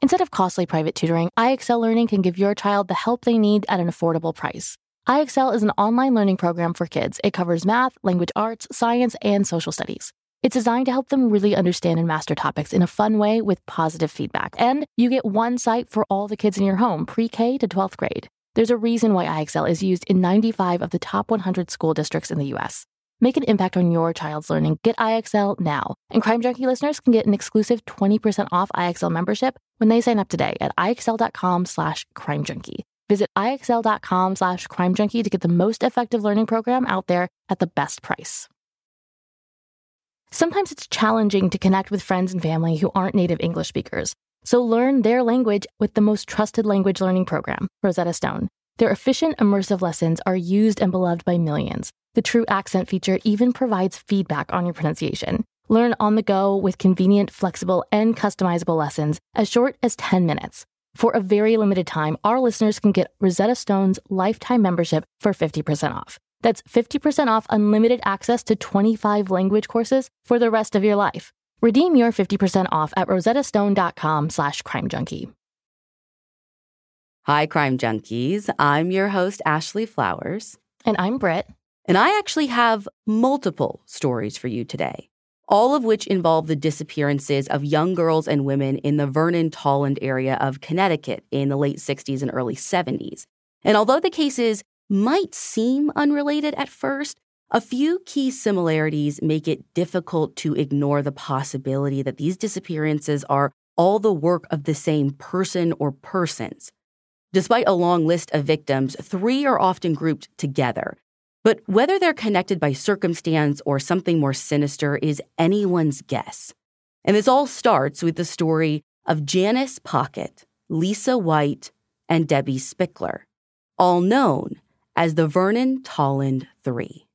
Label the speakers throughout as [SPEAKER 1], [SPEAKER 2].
[SPEAKER 1] Instead of costly private tutoring, IXL Learning can give your child the help they need at an affordable price. IXL is an online learning program for kids. It covers math, language arts, science, and social studies. It's designed to help them really understand and master topics in a fun way with positive feedback. And you get one site for all the kids in your home, pre K to 12th grade. There's a reason why IXL is used in 95 of the top 100 school districts in the US. Make an impact on your child's learning. Get IXL now. And Crime Junkie listeners can get an exclusive 20% off IXL membership when they sign up today at IXL.com slash crime junkie. Visit IXL.com slash crime junkie to get the most effective learning program out there at the best price. Sometimes it's challenging to connect with friends and family who aren't native English speakers. So learn their language with the most trusted language learning program, Rosetta Stone. Their efficient, immersive lessons are used and beloved by millions. The True Accent feature even provides feedback on your pronunciation. Learn on the go with convenient, flexible, and customizable lessons as short as 10 minutes. For a very limited time, our listeners can get Rosetta Stone's lifetime membership for 50% off. That's 50% off unlimited access to 25 language courses for the rest of your life. Redeem your 50% off at rosettastone.com slash crimejunkie.
[SPEAKER 2] Hi, Crime Junkies. I'm your host, Ashley Flowers.
[SPEAKER 1] And I'm Britt.
[SPEAKER 2] And I actually have multiple stories for you today, all of which involve the disappearances of young girls and women in the Vernon Tolland area of Connecticut in the late 60s and early 70s. And although the cases might seem unrelated at first, a few key similarities make it difficult to ignore the possibility that these disappearances are all the work of the same person or persons. Despite a long list of victims, three are often grouped together. But whether they're connected by circumstance or something more sinister is anyone's guess. And this all starts with the story of Janice Pockett, Lisa White, and Debbie Spickler, all known as the Vernon Tolland Three.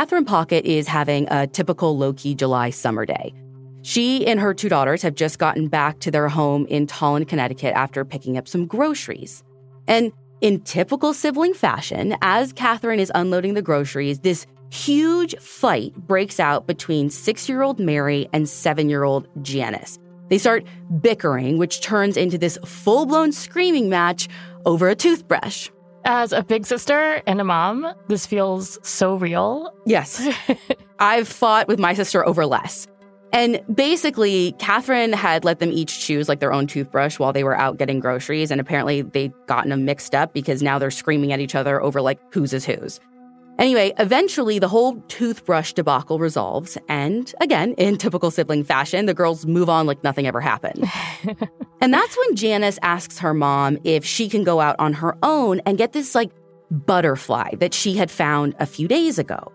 [SPEAKER 2] Catherine Pockett is having a typical low key July summer day. She and her two daughters have just gotten back to their home in Tolland, Connecticut after picking up some groceries. And in typical sibling fashion, as Catherine is unloading the groceries, this huge fight breaks out between six year old Mary and seven year old Janice. They start bickering, which turns into this full blown screaming match over a toothbrush.
[SPEAKER 1] As a big sister and a mom, this feels so real.
[SPEAKER 2] Yes. I've fought with my sister over less. And basically, Catherine had let them each choose like their own toothbrush while they were out getting groceries. And apparently, they'd gotten them mixed up because now they're screaming at each other over like whose is whose. Anyway, eventually the whole toothbrush debacle resolves. And again, in typical sibling fashion, the girls move on like nothing ever happened. and that's when Janice asks her mom if she can go out on her own and get this like butterfly that she had found a few days ago.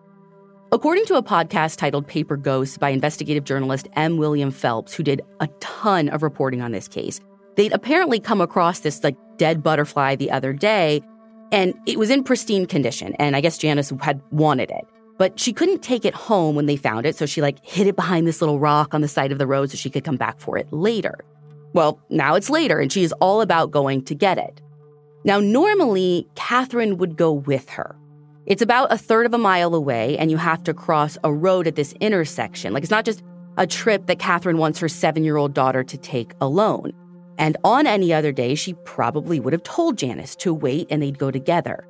[SPEAKER 2] According to a podcast titled Paper Ghosts by investigative journalist M. William Phelps, who did a ton of reporting on this case, they'd apparently come across this like dead butterfly the other day and it was in pristine condition. And I guess Janice had wanted it. But she couldn't take it home when they found it. So she like hid it behind this little rock on the side of the road so she could come back for it later. Well, now it's later and she is all about going to get it. Now, normally, Catherine would go with her. It's about a third of a mile away, and you have to cross a road at this intersection. Like, it's not just a trip that Catherine wants her seven year old daughter to take alone. And on any other day, she probably would have told Janice to wait and they'd go together.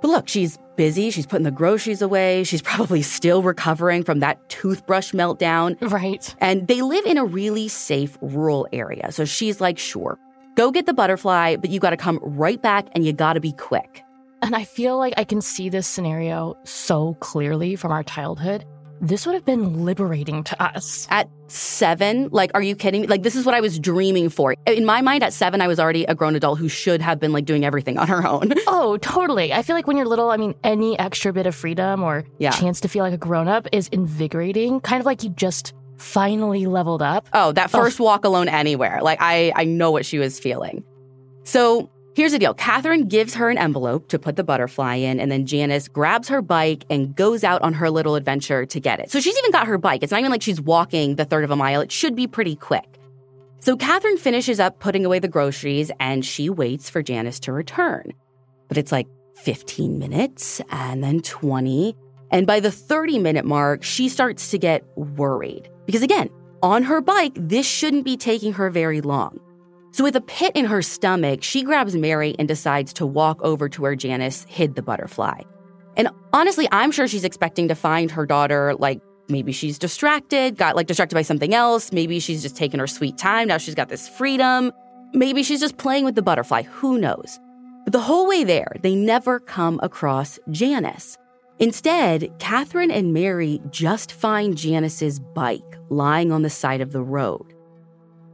[SPEAKER 2] But look, she's busy. She's putting the groceries away. She's probably still recovering from that toothbrush meltdown.
[SPEAKER 1] Right.
[SPEAKER 2] And they live in a really safe rural area. So she's like, sure, go get the butterfly, but you got to come right back and you got to be quick.
[SPEAKER 1] And I feel like I can see this scenario so clearly from our childhood this would have been liberating to us.
[SPEAKER 2] At seven, like, are you kidding me? Like, this is what I was dreaming for. In my mind, at seven, I was already a grown adult who should have been like doing everything on her own.
[SPEAKER 1] oh, totally. I feel like when you're little, I mean, any extra bit of freedom or yeah. chance to feel like a grown up is invigorating, kind of like you just finally leveled up.
[SPEAKER 2] Oh, that oh. first oh. walk alone anywhere. Like, I, I know what she was feeling. So Here's the deal Catherine gives her an envelope to put the butterfly in, and then Janice grabs her bike and goes out on her little adventure to get it. So she's even got her bike. It's not even like she's walking the third of a mile, it should be pretty quick. So Catherine finishes up putting away the groceries and she waits for Janice to return. But it's like 15 minutes and then 20. And by the 30 minute mark, she starts to get worried. Because again, on her bike, this shouldn't be taking her very long. So, with a pit in her stomach, she grabs Mary and decides to walk over to where Janice hid the butterfly. And honestly, I'm sure she's expecting to find her daughter like maybe she's distracted, got like distracted by something else. Maybe she's just taking her sweet time. Now she's got this freedom. Maybe she's just playing with the butterfly. Who knows? But the whole way there, they never come across Janice. Instead, Catherine and Mary just find Janice's bike lying on the side of the road.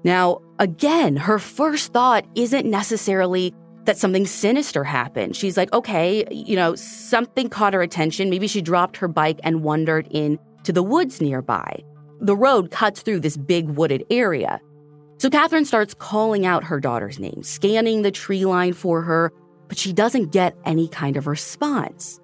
[SPEAKER 2] Now, again, her first thought isn't necessarily that something sinister happened. She's like, okay, you know, something caught her attention. Maybe she dropped her bike and wandered into the woods nearby. The road cuts through this big wooded area. So Catherine starts calling out her daughter's name, scanning the tree line for her, but she doesn't get any kind of response.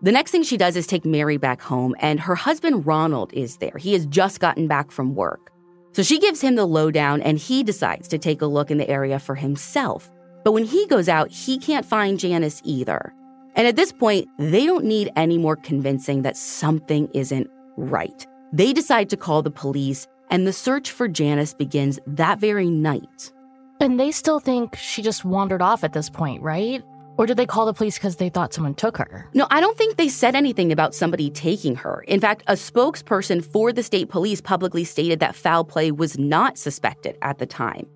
[SPEAKER 2] The next thing she does is take Mary back home, and her husband Ronald is there. He has just gotten back from work. So she gives him the lowdown and he decides to take a look in the area for himself. But when he goes out, he can't find Janice either. And at this point, they don't need any more convincing that something isn't right. They decide to call the police, and the search for Janice begins that very night.
[SPEAKER 1] And they still think she just wandered off at this point, right? Or did they call the police because they thought someone took her?
[SPEAKER 2] No, I don't think they said anything about somebody taking her. In fact, a spokesperson for the state police publicly stated that foul play was not suspected at the time.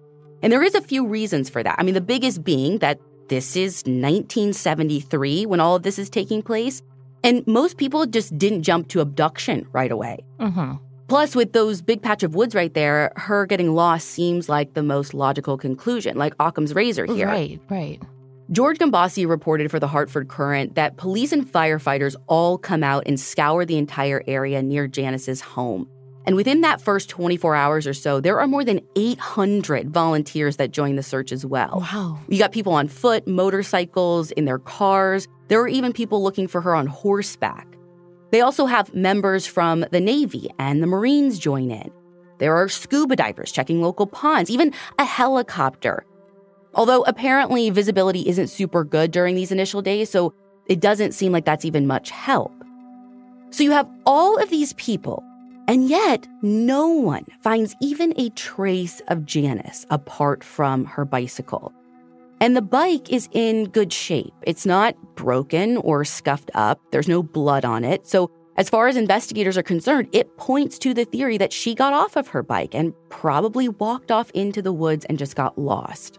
[SPEAKER 2] And there is a few reasons for that. I mean, the biggest being that this is 1973 when all of this is taking place. And most people just didn't jump to abduction right away.
[SPEAKER 1] Mm-hmm.
[SPEAKER 2] Plus, with those big patch of woods right there, her getting lost seems like the most logical conclusion, like Occam's razor here.
[SPEAKER 1] Right, right.
[SPEAKER 2] George Gombossi reported for the Hartford Courant that police and firefighters all come out and scour the entire area near Janice's home. And within that first 24 hours or so, there are more than 800 volunteers that join the search as well.
[SPEAKER 1] Wow.
[SPEAKER 2] You got people on foot, motorcycles, in their cars. There are even people looking for her on horseback. They also have members from the Navy and the Marines join in. There are scuba divers checking local ponds, even a helicopter Although apparently visibility isn't super good during these initial days, so it doesn't seem like that's even much help. So you have all of these people, and yet no one finds even a trace of Janice apart from her bicycle. And the bike is in good shape. It's not broken or scuffed up. There's no blood on it. So, as far as investigators are concerned, it points to the theory that she got off of her bike and probably walked off into the woods and just got lost.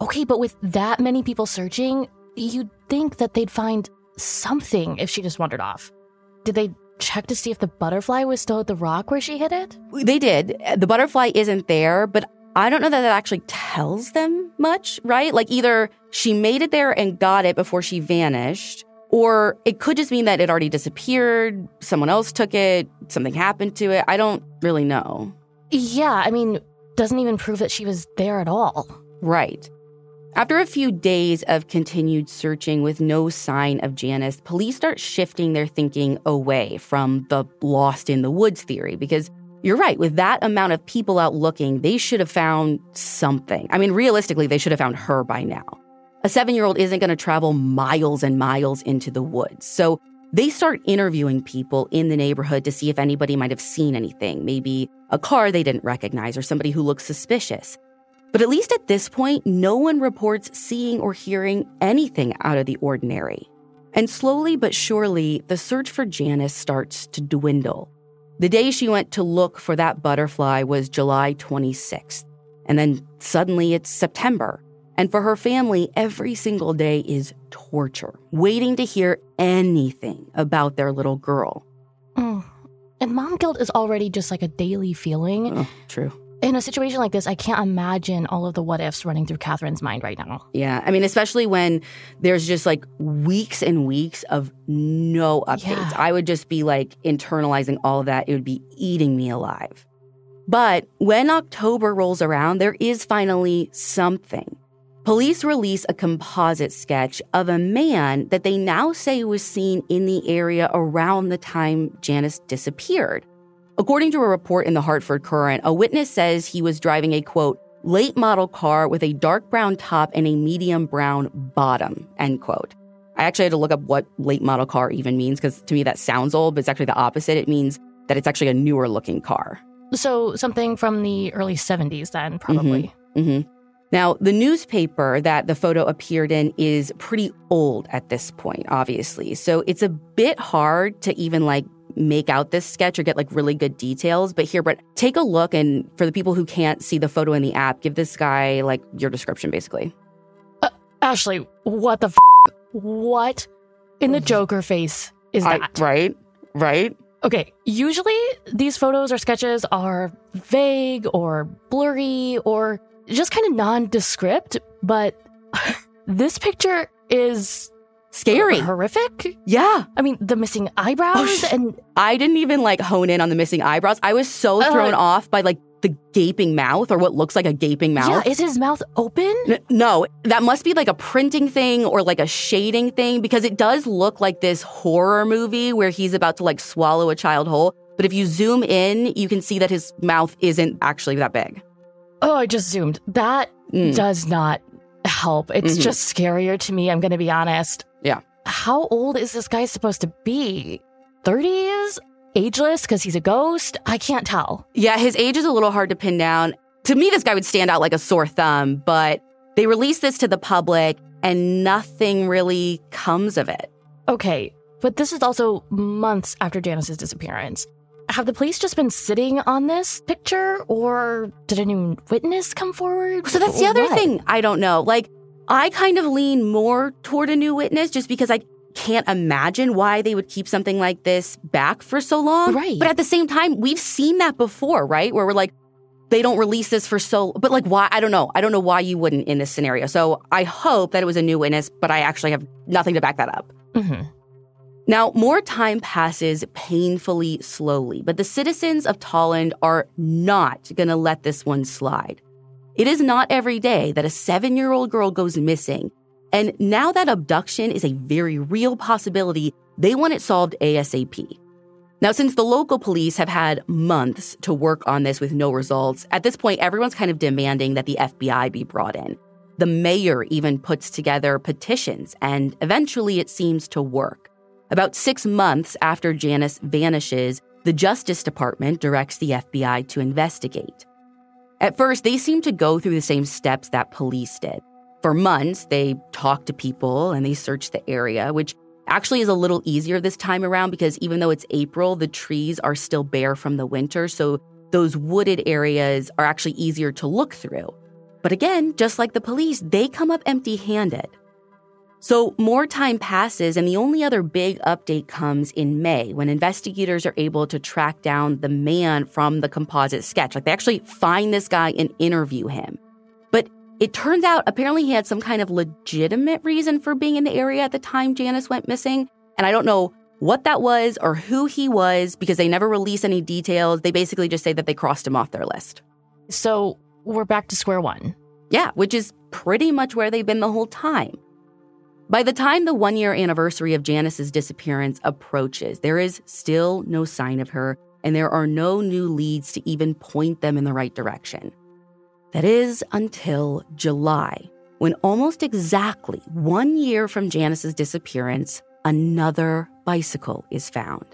[SPEAKER 1] Okay, but with that many people searching, you'd think that they'd find something if she just wandered off. Did they check to see if the butterfly was still at the rock where she hid it?
[SPEAKER 2] They did. The butterfly isn't there, but I don't know that that actually tells them much, right? Like either she made it there and got it before she vanished, or it could just mean that it already disappeared, someone else took it, something happened to it. I don't really know.
[SPEAKER 1] Yeah, I mean, doesn't even prove that she was there at all.
[SPEAKER 2] Right. After a few days of continued searching with no sign of Janice, police start shifting their thinking away from the lost in the woods theory because you're right, with that amount of people out looking, they should have found something. I mean, realistically, they should have found her by now. A seven year old isn't going to travel miles and miles into the woods. So they start interviewing people in the neighborhood to see if anybody might have seen anything, maybe a car they didn't recognize or somebody who looks suspicious. But at least at this point, no one reports seeing or hearing anything out of the ordinary. And slowly but surely, the search for Janice starts to dwindle. The day she went to look for that butterfly was July 26th. And then suddenly it's September. And for her family, every single day is torture, waiting to hear anything about their little girl.
[SPEAKER 1] Mm. And mom guilt is already just like a daily feeling.
[SPEAKER 2] Oh, true.
[SPEAKER 1] In a situation like this, I can't imagine all of the what ifs running through Catherine's mind right now.
[SPEAKER 2] Yeah. I mean, especially when there's just like weeks and weeks of no updates.
[SPEAKER 1] Yeah.
[SPEAKER 2] I would just be like internalizing all of that. It would be eating me alive. But when October rolls around, there is finally something. Police release a composite sketch of a man that they now say was seen in the area around the time Janice disappeared. According to a report in the Hartford Courant, a witness says he was driving a quote, late model car with a dark brown top and a medium brown bottom, end quote. I actually had to look up what late model car even means because to me that sounds old, but it's actually the opposite. It means that it's actually a newer looking car.
[SPEAKER 1] So something from the early 70s, then, probably.
[SPEAKER 2] Mm-hmm. Now, the newspaper that the photo appeared in is pretty old at this point, obviously. So it's a bit hard to even like make out this sketch or get like really good details. But here, Brett, take a look. And for the people who can't see the photo in the app, give this guy like your description, basically.
[SPEAKER 1] Uh, Ashley, what the f? What in the Joker face is
[SPEAKER 2] I-
[SPEAKER 1] that?
[SPEAKER 2] right? Right?
[SPEAKER 1] Okay, usually these photos or sketches are vague or blurry or just kind of nondescript, but this picture is
[SPEAKER 2] Scary.
[SPEAKER 1] horrific.
[SPEAKER 2] Yeah.
[SPEAKER 1] I mean, the missing eyebrows
[SPEAKER 2] Oh, sh-
[SPEAKER 1] and
[SPEAKER 2] I didn't even like hone in on the missing eyebrows. I was so
[SPEAKER 1] Uh,
[SPEAKER 2] thrown off by like the gaping mouth or what looks like a gaping mouth.
[SPEAKER 1] yeah, is his mouth open?
[SPEAKER 2] N- No, that must be like a printing thing or like a shading thing because it does look like this horror movie where he's about to like swallow a child whole. But if you zoom in, you can see that his mouth isn't actually that big.
[SPEAKER 1] Oh, I just zoomed. That
[SPEAKER 2] Mm.
[SPEAKER 1] does not help. It's
[SPEAKER 2] Mhm.
[SPEAKER 1] just scarier to me, I'm going to be honest. How old is this guy supposed to be? 30s? Ageless because he's a ghost? I can't tell.
[SPEAKER 2] Yeah, his age is a little hard to pin down. To me, this guy would stand out like a sore thumb, but they released this to the public and nothing really comes of it.
[SPEAKER 1] Okay, but this is also months after Janice's disappearance. Have the police just been sitting on this picture, or did a new witness come forward?
[SPEAKER 2] So that's the other
[SPEAKER 1] what?
[SPEAKER 2] thing I don't know. Like, I kind of lean more toward a new witness just because I can't imagine why they would keep something like this back for so long.
[SPEAKER 1] Right.
[SPEAKER 2] But at the same time, we've seen that before, right? Where we're like, they don't release this for so, but like, why? I don't know. I don't know why you wouldn't in this scenario. So I hope that it was a new witness, but I actually have nothing to back that up.
[SPEAKER 1] Mhm.
[SPEAKER 2] Now, more time passes painfully slowly, but the citizens of Tolland are not going to let this one slide. It is not every day that a seven year old girl goes missing. And now that abduction is a very real possibility, they want it solved ASAP. Now, since the local police have had months to work on this with no results, at this point, everyone's kind of demanding that the FBI be brought in. The mayor even puts together petitions, and eventually it seems to work. About six months after Janice vanishes, the Justice Department directs the FBI to investigate. At first, they seem to go through the same steps that police did. For months, they talk to people and they search the area, which actually is a little easier this time around because even though it's April, the trees are still bare from the winter. So those wooded areas are actually easier to look through. But again, just like the police, they come up empty handed. So more time passes, and the only other big update comes in May when investigators are able to track down the man from the composite sketch. Like they actually find this guy and interview him. But it turns out apparently he had some kind of legitimate reason for being in the area at the time Janice went missing. And I don't know what that was or who he was because they never release any details. They basically just say that they crossed him off their list.
[SPEAKER 1] So we're back to square one.
[SPEAKER 2] Yeah, which is pretty much where they've been the whole time. By the time the one year anniversary of Janice's disappearance approaches, there is still no sign of her, and there are no new leads to even point them in the right direction. That is until July, when almost exactly one year from Janice's disappearance, another bicycle is found,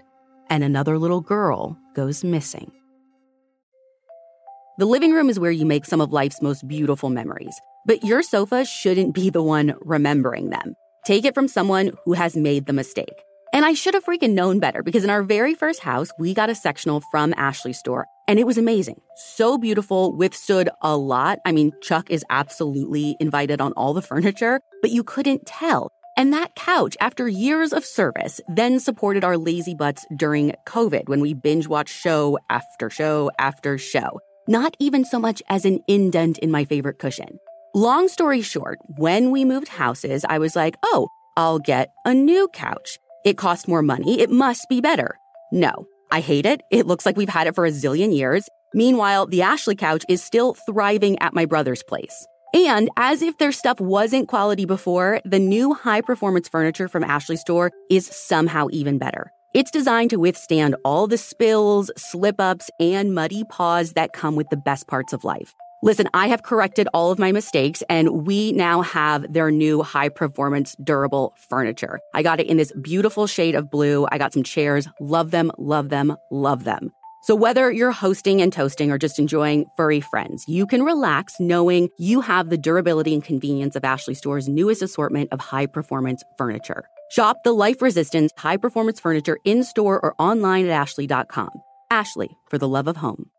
[SPEAKER 2] and another little girl goes missing. The living room is where you make some of life's most beautiful memories, but your sofa shouldn't be the one remembering them. Take it from someone who has made the mistake. And I should have freaking known better because in our very first house, we got a sectional from Ashley store and it was amazing. So beautiful, withstood a lot. I mean, Chuck is absolutely invited on all the furniture, but you couldn't tell. And that couch, after years of service, then supported our lazy butts during COVID when we binge watched show after show after show. Not even so much as an indent in my favorite cushion. Long story short, when we moved houses, I was like, oh, I'll get a new couch. It costs more money. It must be better. No, I hate it. It looks like we've had it for a zillion years. Meanwhile, the Ashley couch is still thriving at my brother's place. And as if their stuff wasn't quality before, the new high performance furniture from Ashley Store is somehow even better. It's designed to withstand all the spills, slip ups, and muddy paws that come with the best parts of life. Listen, I have corrected all of my mistakes and we now have their new high performance durable furniture. I got it in this beautiful shade of blue. I got some chairs. Love them, love them, love them. So whether you're hosting and toasting or just enjoying furry friends, you can relax knowing you have the durability and convenience of Ashley Store's newest assortment of high performance furniture. Shop the life resistant high performance furniture in store or online at ashley.com. Ashley, for the love of home.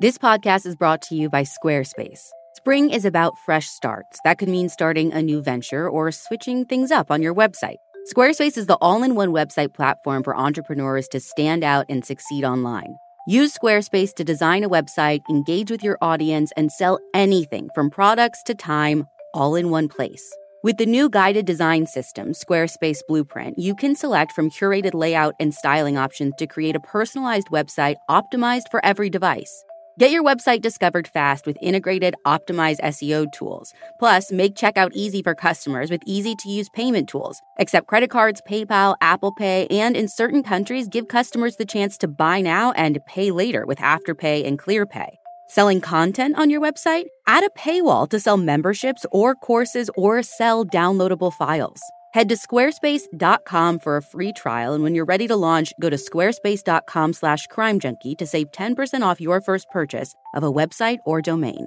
[SPEAKER 2] This podcast is brought to you by Squarespace. Spring is about fresh starts. That could mean starting a new venture or switching things up on your website. Squarespace is the all in one website platform for entrepreneurs to stand out and succeed online. Use Squarespace to design a website, engage with your audience, and sell anything from products to time all in one place. With the new guided design system, Squarespace Blueprint, you can select from curated layout and styling options to create a personalized website optimized for every device. Get your website discovered fast with integrated, optimized SEO tools. Plus, make checkout easy for customers with easy to use payment tools. Accept credit cards, PayPal, Apple Pay, and in certain countries, give customers the chance to buy now and pay later with Afterpay and ClearPay. Selling content on your website? Add a paywall to sell memberships or courses or sell downloadable files. Head to squarespace.com for a free trial, and when you're ready to launch, go to squarespace.com slash crimejunkie to save 10% off your first purchase of a website or domain.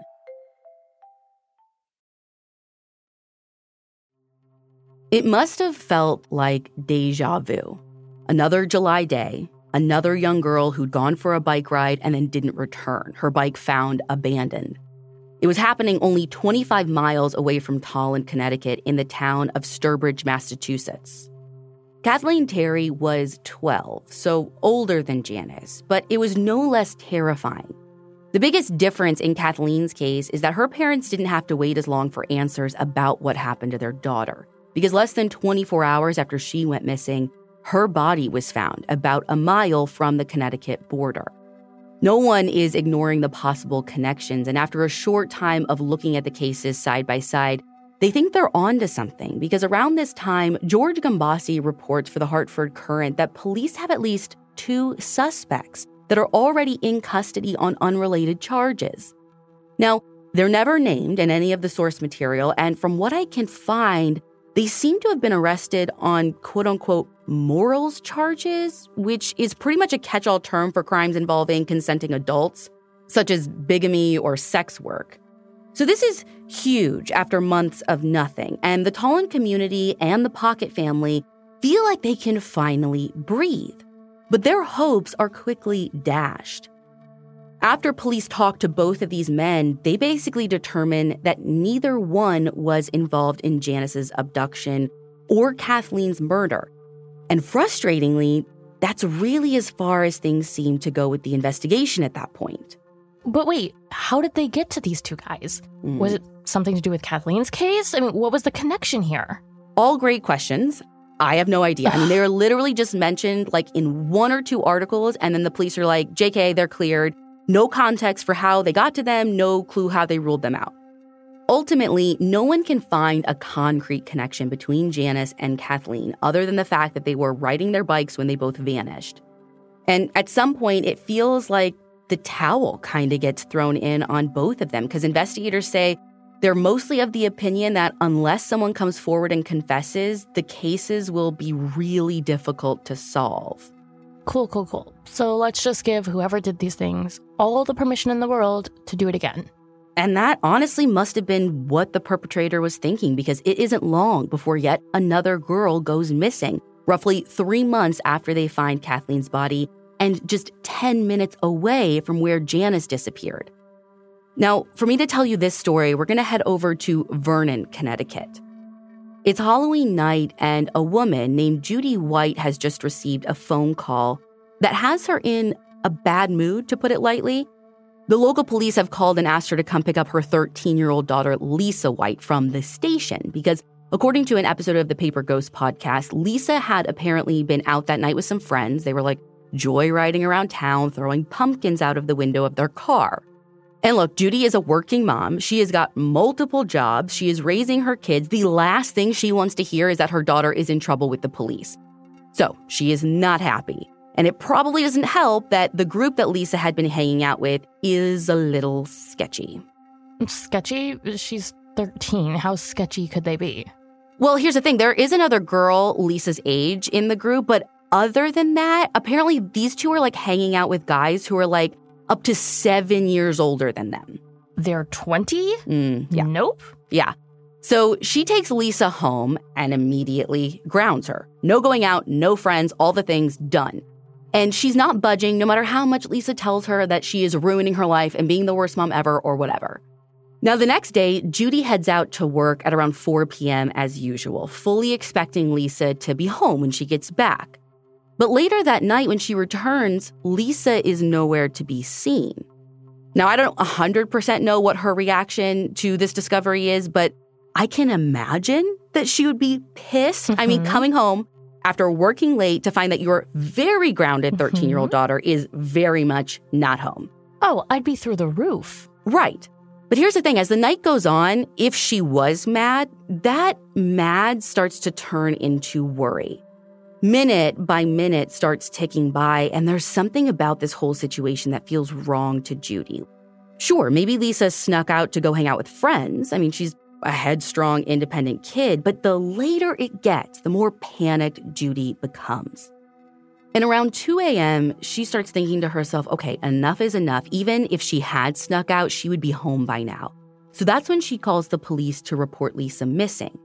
[SPEAKER 2] It must have felt like deja vu. Another July day, another young girl who'd gone for a bike ride and then didn't return, her bike found abandoned. It was happening only 25 miles away from Tolland, Connecticut, in the town of Sturbridge, Massachusetts. Kathleen Terry was 12, so older than Janice, but it was no less terrifying. The biggest difference in Kathleen's case is that her parents didn't have to wait as long for answers about what happened to their daughter, because less than 24 hours after she went missing, her body was found about a mile from the Connecticut border. No one is ignoring the possible connections, and after a short time of looking at the cases side by side, they think they're onto something because around this time, George Gombossi reports for the Hartford Courant that police have at least two suspects that are already in custody on unrelated charges. Now, they're never named in any of the source material, and from what I can find, they seem to have been arrested on quote unquote morals charges, which is pretty much a catch all term for crimes involving consenting adults, such as bigamy or sex work. So, this is huge after months of nothing, and the Tolland community and the Pockett family feel like they can finally breathe. But their hopes are quickly dashed. After police talk to both of these men, they basically determine that neither one was involved in Janice's abduction or Kathleen's murder. And frustratingly, that's really as far as things seemed to go with the investigation at that point.
[SPEAKER 1] But wait, how did they get to these two guys? Mm. Was it something to do with Kathleen's case? I mean, what was the connection here?
[SPEAKER 2] All great questions. I have no idea. I mean, they were literally just mentioned like in one or two articles, and then the police are like, JK, they're cleared. No context for how they got to them, no clue how they ruled them out. Ultimately, no one can find a concrete connection between Janice and Kathleen other than the fact that they were riding their bikes when they both vanished. And at some point, it feels like the towel kind of gets thrown in on both of them because investigators say they're mostly of the opinion that unless someone comes forward and confesses, the cases will be really difficult to solve.
[SPEAKER 1] Cool, cool, cool. So let's just give whoever did these things all the permission in the world to do it again.
[SPEAKER 2] And that honestly must have been what the perpetrator was thinking because it isn't long before yet another girl goes missing, roughly three months after they find Kathleen's body and just 10 minutes away from where Janice disappeared. Now, for me to tell you this story, we're going to head over to Vernon, Connecticut. It's Halloween night, and a woman named Judy White has just received a phone call that has her in a bad mood, to put it lightly. The local police have called and asked her to come pick up her 13 year old daughter, Lisa White, from the station because, according to an episode of the Paper Ghost podcast, Lisa had apparently been out that night with some friends. They were like joyriding around town, throwing pumpkins out of the window of their car. And look, Judy is a working mom. She has got multiple jobs. She is raising her kids. The last thing she wants to hear is that her daughter is in trouble with the police. So she is not happy. And it probably doesn't help that the group that Lisa had been hanging out with is a little sketchy.
[SPEAKER 1] Sketchy? She's 13. How sketchy could they be?
[SPEAKER 2] Well, here's the thing there is another girl Lisa's age in the group, but other than that, apparently these two are like hanging out with guys who are like up to seven years older than them.
[SPEAKER 1] They're 20?
[SPEAKER 2] Mm, yeah.
[SPEAKER 1] Nope.
[SPEAKER 2] Yeah. So she takes Lisa home and immediately grounds her. No going out, no friends, all the things done. And she's not budging no matter how much Lisa tells her that she is ruining her life and being the worst mom ever or whatever. Now, the next day, Judy heads out to work at around 4 p.m. as usual, fully expecting Lisa to be home when she gets back. But later that night, when she returns, Lisa is nowhere to be seen. Now, I don't 100% know what her reaction to this discovery is, but I can imagine that she would be pissed. Mm-hmm. I mean, mm-hmm. coming home after working late to find that your very grounded 13 year old mm-hmm. daughter is very much not home.
[SPEAKER 1] Oh, I'd be through the roof.
[SPEAKER 2] Right. But here's the thing as the night goes on, if she was mad, that mad starts to turn into worry minute by minute starts ticking by, and there's something about this whole situation that feels wrong to Judy. Sure, maybe Lisa snuck out to go hang out with friends. I mean, she's a headstrong, independent kid, but the later it gets, the more panicked Judy becomes. And around 2 a.m., she starts thinking to herself, okay, enough is enough. Even if she had snuck out, she would be home by now. So that's when she calls the police to report Lisa missing.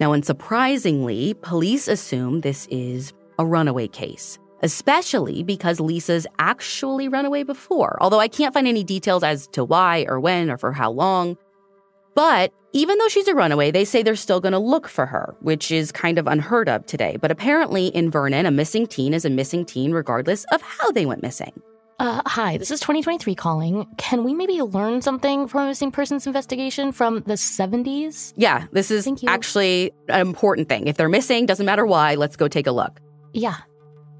[SPEAKER 2] Now, unsurprisingly, police assume this is a runaway case, especially because Lisa's actually run away before, although I can't find any details as to why or when or for how long. But even though she's a runaway, they say they're still going to look for her, which is kind of unheard of today. But apparently, in Vernon, a missing teen is a missing teen regardless of how they went missing.
[SPEAKER 1] Uh, hi, this is 2023 calling. Can we maybe learn something from a missing persons investigation from the 70s?
[SPEAKER 2] Yeah, this is actually an important thing. If they're missing, doesn't matter why, let's go take a look.
[SPEAKER 1] Yeah.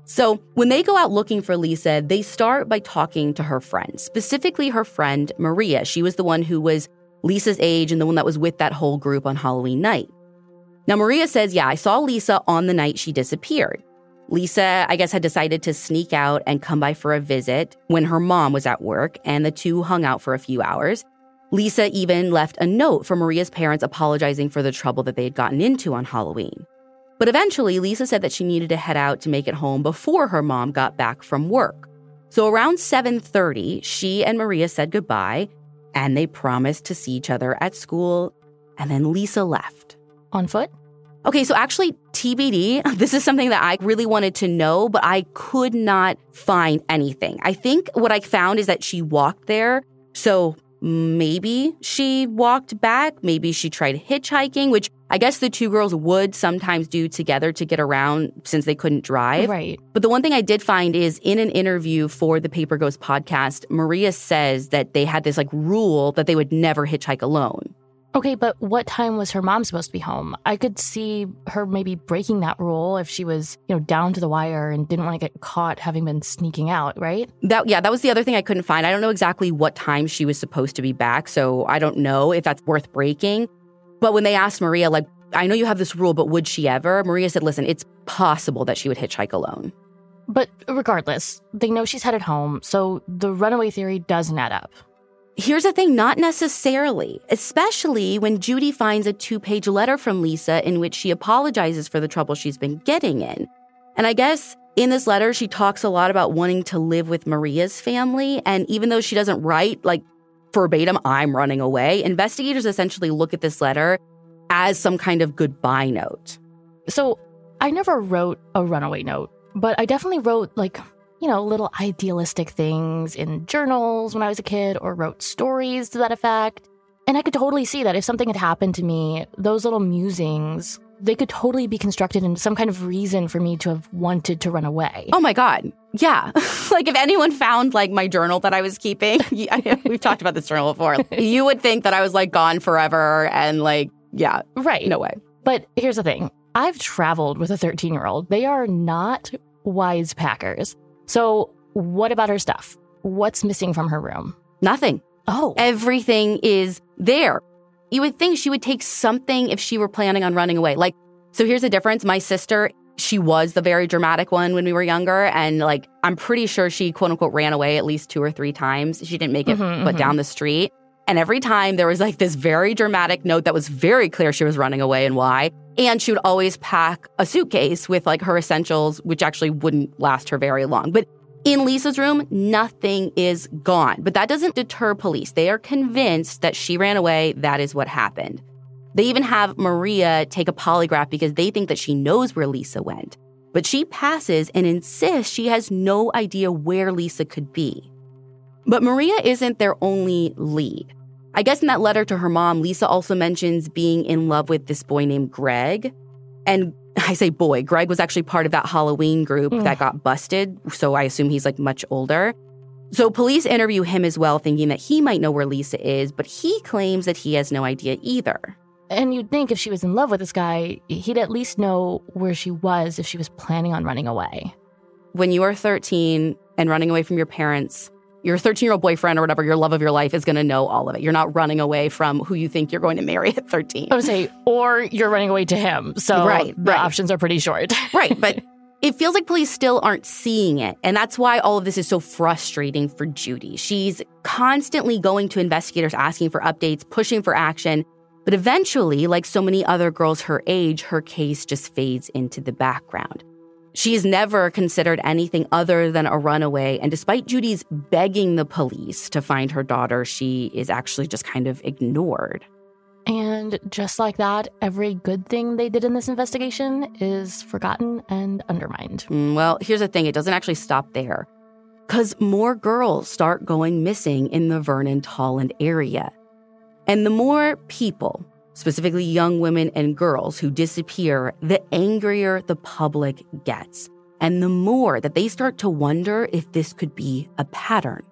[SPEAKER 2] So, when they go out looking for Lisa, they start by talking to her friends, specifically her friend Maria. She was the one who was Lisa's age and the one that was with that whole group on Halloween night. Now, Maria says, Yeah, I saw Lisa on the night she disappeared. Lisa, I guess, had decided to sneak out and come by for a visit when her mom was at work, and the two hung out for a few hours. Lisa even left a note for Maria's parents apologizing for the trouble that they had gotten into on Halloween. But eventually, Lisa said that she needed to head out to make it home before her mom got back from work. So around 7:30, she and Maria said goodbye, and they promised to see each other at school, and then Lisa left.
[SPEAKER 1] On foot?
[SPEAKER 2] Okay, so actually, TBD, this is something that I really wanted to know, but I could not find anything. I think what I found is that she walked there. So maybe she walked back. Maybe she tried hitchhiking, which I guess the two girls would sometimes do together to get around since they couldn't drive.
[SPEAKER 1] Right.
[SPEAKER 2] But the one thing I did find is in an interview for the Paper Ghost podcast, Maria says that they had this like rule that they would never hitchhike alone.
[SPEAKER 1] Okay, but what time was her mom supposed to be home? I could see her maybe breaking that rule if she was, you know, down to the wire and didn't want to get caught having been sneaking out, right?
[SPEAKER 2] That yeah, that was the other thing I couldn't find. I don't know exactly what time she was supposed to be back, so I don't know if that's worth breaking. But when they asked Maria like, I know you have this rule, but would she ever? Maria said, "Listen, it's possible that she would hitchhike alone."
[SPEAKER 1] But regardless, they know she's headed home, so the runaway theory doesn't add up.
[SPEAKER 2] Here's the thing not necessarily, especially when Judy finds a two page letter from Lisa in which she apologizes for the trouble she's been getting in. And I guess in this letter, she talks a lot about wanting to live with Maria's family. And even though she doesn't write, like, verbatim, I'm running away, investigators essentially look at this letter as some kind of goodbye note.
[SPEAKER 1] So I never wrote a runaway note, but I definitely wrote, like, you know, little idealistic things in journals when I was a kid or wrote stories to that effect. And I could totally see that if something had happened to me, those little musings, they could totally be constructed into some kind of reason for me to have wanted to run away.
[SPEAKER 2] Oh my God. Yeah. like if anyone found like my journal that I was keeping, we've talked about this journal before, you would think that I was like gone forever and like, yeah.
[SPEAKER 1] Right.
[SPEAKER 2] No way.
[SPEAKER 1] But here's the thing I've traveled with a 13 year old. They are not wise packers. So, what about her stuff? What's missing from her room?
[SPEAKER 2] Nothing.
[SPEAKER 1] Oh.
[SPEAKER 2] Everything is there. You would think she would take something if she were planning on running away. Like, so here's the difference. My sister, she was the very dramatic one when we were younger. And like, I'm pretty sure she quote unquote ran away at least two or three times. She didn't make it
[SPEAKER 1] Mhm,
[SPEAKER 2] but
[SPEAKER 1] mhm.
[SPEAKER 2] down the street. And every time there was like this very dramatic note that was very clear she was running away and why. And she would always pack a suitcase with like her essentials, which actually wouldn't last her very long. But in Lisa's room, nothing is gone. But that doesn't deter police. They are convinced that she ran away. That is what happened. They even have Maria take a polygraph because they think that she knows where Lisa went. But she passes and insists she has no idea where Lisa could be. But Maria isn't their only lead. I guess in that letter to her mom, Lisa also mentions being in love with this boy named Greg. And I say boy, Greg was actually part of that Halloween group
[SPEAKER 1] Mm.
[SPEAKER 2] that got busted. So I assume he's like much older. So police interview him as well, thinking that he might know where Lisa is, but he claims that he has no idea either.
[SPEAKER 1] And you'd think if she was in love with this guy, he'd at least know where she was if she was planning on running away.
[SPEAKER 2] When you are 13 and running away from your parents, your 13 year old boyfriend or whatever, your love of your life is going to know all of it. You're not running away from who you think you're going to marry at 13.
[SPEAKER 1] I would say, or you're running away to him. So
[SPEAKER 2] Right,
[SPEAKER 1] the
[SPEAKER 2] right.
[SPEAKER 1] options are pretty short.
[SPEAKER 2] right. But it feels like police still aren't seeing it. And that's why all of this is so frustrating for Judy. She's constantly going to investigators asking for updates, pushing for action. But eventually, like so many other girls her age, her case just fades into the background. She's never considered anything other than a runaway. And despite Judy's begging the police to find her daughter, she is actually just kind of ignored.
[SPEAKER 1] and just like that, every good thing they did in this investigation is forgotten and undermined.
[SPEAKER 2] Mm, Well, here's the thing it doesn't actually stop there. Because more girls start going missing in the Vernon Tolland area. And the more people, specifically young women and girls, who disappear, the angrier the public gets. And the more that they start to wonder if this could be a pattern.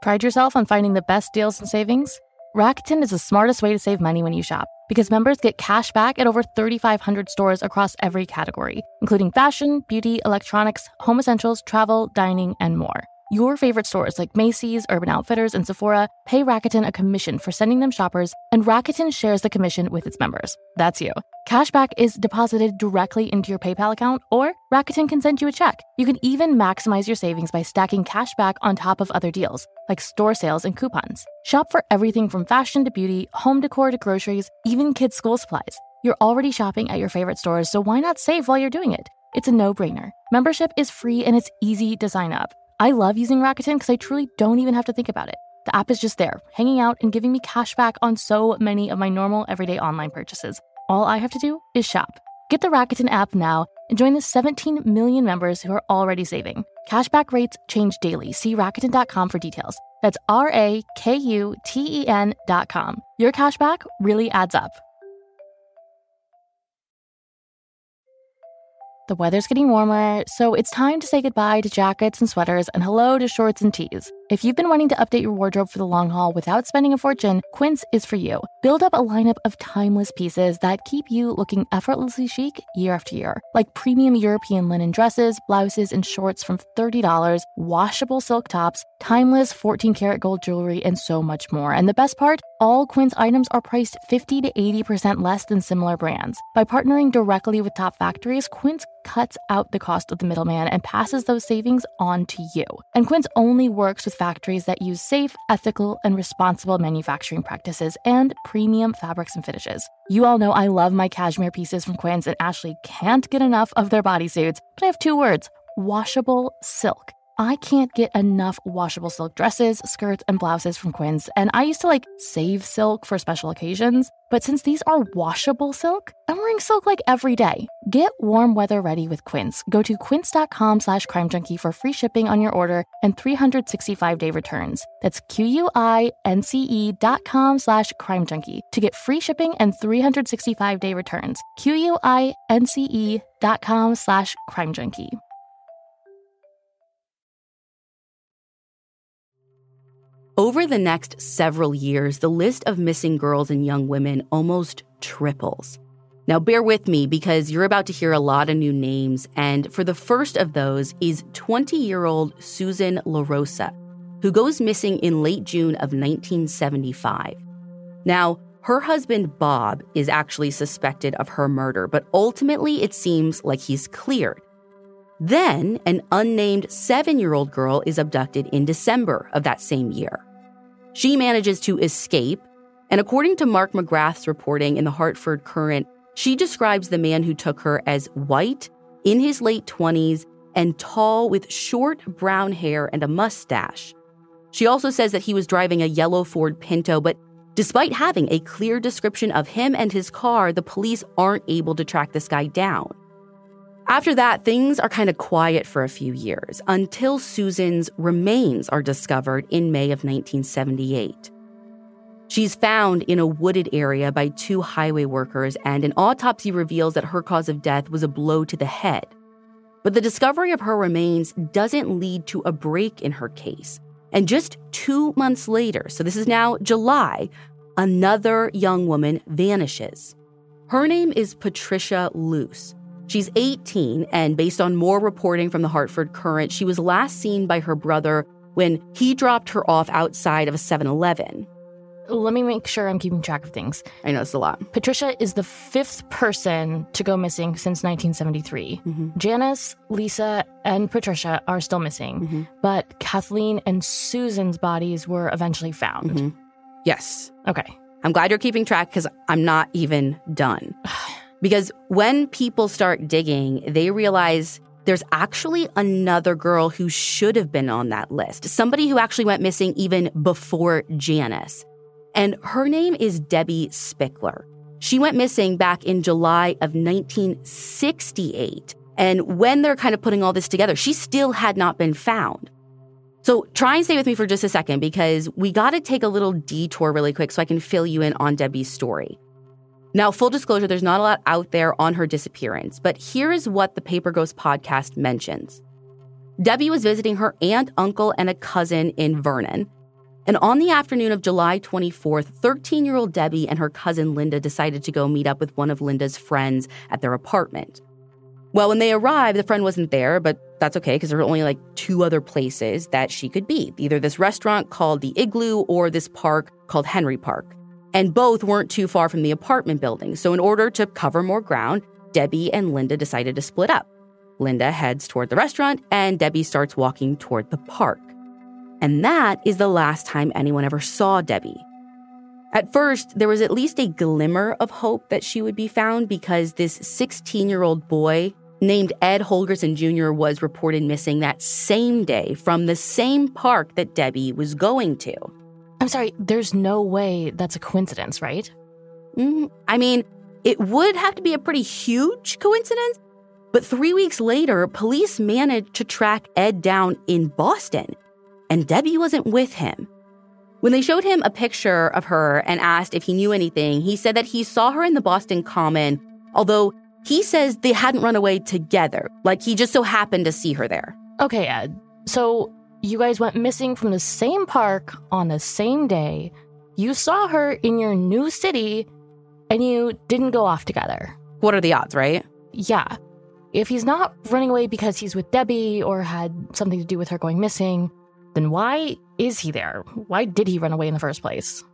[SPEAKER 1] Pride yourself on finding the best deals and savings? Rakuten is the smartest way to save money when you shop because members get cash back at over 3,500 stores across every category, including fashion, beauty, electronics, home essentials, travel, dining, and more. Your favorite stores like Macy's, Urban Outfitters, and Sephora pay Rakuten a commission for sending them shoppers, and Rakuten shares the commission with its members. That's you. Cashback is deposited directly into your PayPal account, or Rakuten can send you a check. You can even maximize your savings by stacking cashback on top of other deals, like store sales and coupons. Shop for everything from fashion to beauty, home decor to groceries, even kids' school supplies. You're already shopping at your favorite stores, so why not save while you're doing it? It's a no brainer. Membership is free and it's easy to sign up. I love using Rakuten because I truly don't even have to think about it. The app is just there, hanging out and giving me cash back on so many of my normal everyday online purchases. all I have to do is shop. Get the Rakuten app now and join the 17 million members who are already saving. Cashback rates change daily. See Rakuten.com for details. That's R A K U T E N.com. Your cashback really adds up. The weather's getting warmer, so it's time to say goodbye to jackets and sweaters and hello to shorts and tees. If you've been wanting to update your wardrobe for the long haul without spending a fortune, Quince is for you. Build up a lineup of timeless pieces that keep you looking effortlessly chic year after year, like premium European linen dresses, blouses, and shorts from $30, washable silk tops, timeless 14 karat gold jewelry, and so much more. And the best part? All Quince items are priced 50 to 80% less than similar brands. By partnering directly with top factories, Quince cuts out the cost of the middleman and passes those savings on to you. And Quince only works with factories that use safe, ethical, and responsible manufacturing practices and premium fabrics and finishes. You all know I love my cashmere pieces from Quince, and Ashley can't get enough of their bodysuits. But I have two words washable silk. I can't get enough washable silk dresses, skirts, and blouses from Quince, and I used to like save silk for special occasions. But since these are washable silk, I'm wearing silk like every day. Get warm weather ready with Quince. Go to quince.com slash crime junkie for free shipping on your order and 365 day returns. That's Q-U-I-N-C-E dot com slash crime junkie to get free shipping and 365 day returns. Q-U-I-N-C-E dot com slash crime junkie.
[SPEAKER 2] Over the next several years, the list of missing girls and young women almost triples. Now, bear with me because you're about to hear a lot of new names, and for the first of those is 20 year old Susan LaRosa, who goes missing in late June of 1975. Now, her husband Bob is actually suspected of her murder, but ultimately it seems like he's cleared. Then, an unnamed seven year old girl is abducted in December of that same year. She manages to escape, and according to Mark McGrath's reporting in the Hartford Courant, she describes the man who took her as white, in his late 20s, and tall with short brown hair and a mustache. She also says that he was driving a yellow Ford Pinto, but despite having a clear description of him and his car, the police aren't able to track this guy down. After that, things are kind of quiet for a few years until Susan's remains are discovered in May of 1978. She's found in a wooded area by two highway workers, and an autopsy reveals that her cause of death was a blow to the head. But the discovery of her remains doesn't lead to a break in her case. And just two months later, so this is now July, another young woman vanishes. Her name is Patricia Luce. She's 18, and based on more reporting from the Hartford Courant, she was last seen by her brother when he dropped her off outside of a 7 Eleven.
[SPEAKER 1] Let me make sure I'm keeping track of things.
[SPEAKER 2] I know it's a lot.
[SPEAKER 1] Patricia is the fifth person to go missing since 1973.
[SPEAKER 2] Mm-hmm.
[SPEAKER 1] Janice, Lisa, and Patricia are still missing,
[SPEAKER 2] Mm-hmm.
[SPEAKER 1] but Kathleen and Susan's bodies were eventually found.
[SPEAKER 2] Mhm. Yes.
[SPEAKER 1] Okay.
[SPEAKER 2] I'm glad you're keeping track because I'm not even done. Because when people start digging, they realize there's actually another girl who should have been on that list, somebody who actually went missing even before Janice. And her name is Debbie Spickler. She went missing back in July of 1968. And when they're kind of putting all this together, she still had not been found. So try and stay with me for just a second because we got to take a little detour really quick so I can fill you in on Debbie's story. Now, full disclosure, there's not a lot out there on her disappearance, but here is what the Paper Ghost podcast mentions. Debbie was visiting her aunt, uncle, and a cousin in Vernon. And on the afternoon of July 24th, 13 year old Debbie and her cousin Linda decided to go meet up with one of Linda's friends at their apartment. Well, when they arrived, the friend wasn't there, but that's okay because there were only like two other places that she could be either this restaurant called the Igloo or this park called Henry Park. And both weren't too far from the apartment building. So, in order to cover more ground, Debbie and Linda decided to split up. Linda heads toward the restaurant, and Debbie starts walking toward the park. And that is the last time anyone ever saw Debbie. At first, there was at least a glimmer of hope that she would be found because this 16 year old boy named Ed Holgerson Jr. was reported missing that same day from the same park that Debbie was going to.
[SPEAKER 1] I'm sorry, there's no way that's a coincidence, right?
[SPEAKER 2] Mhm. I mean, It would have to be a pretty huge coincidence, but three weeks later, police managed to track Ed down in Boston, and Debbie wasn't with him. When they showed him a picture of her and asked if he knew anything, he said that he saw her in the Boston Common, although he says they hadn't run away together, like he just so happened to see her there.
[SPEAKER 1] Okay, Ed. So you guys went missing from the same park on the same day. You saw her in your new city, and you didn't go off together.
[SPEAKER 2] What are the odds, right?
[SPEAKER 1] Yeah. If he's not running away because he's with Debbie or had something to do with her going missing, then why is he there? Why did he run away in the first place?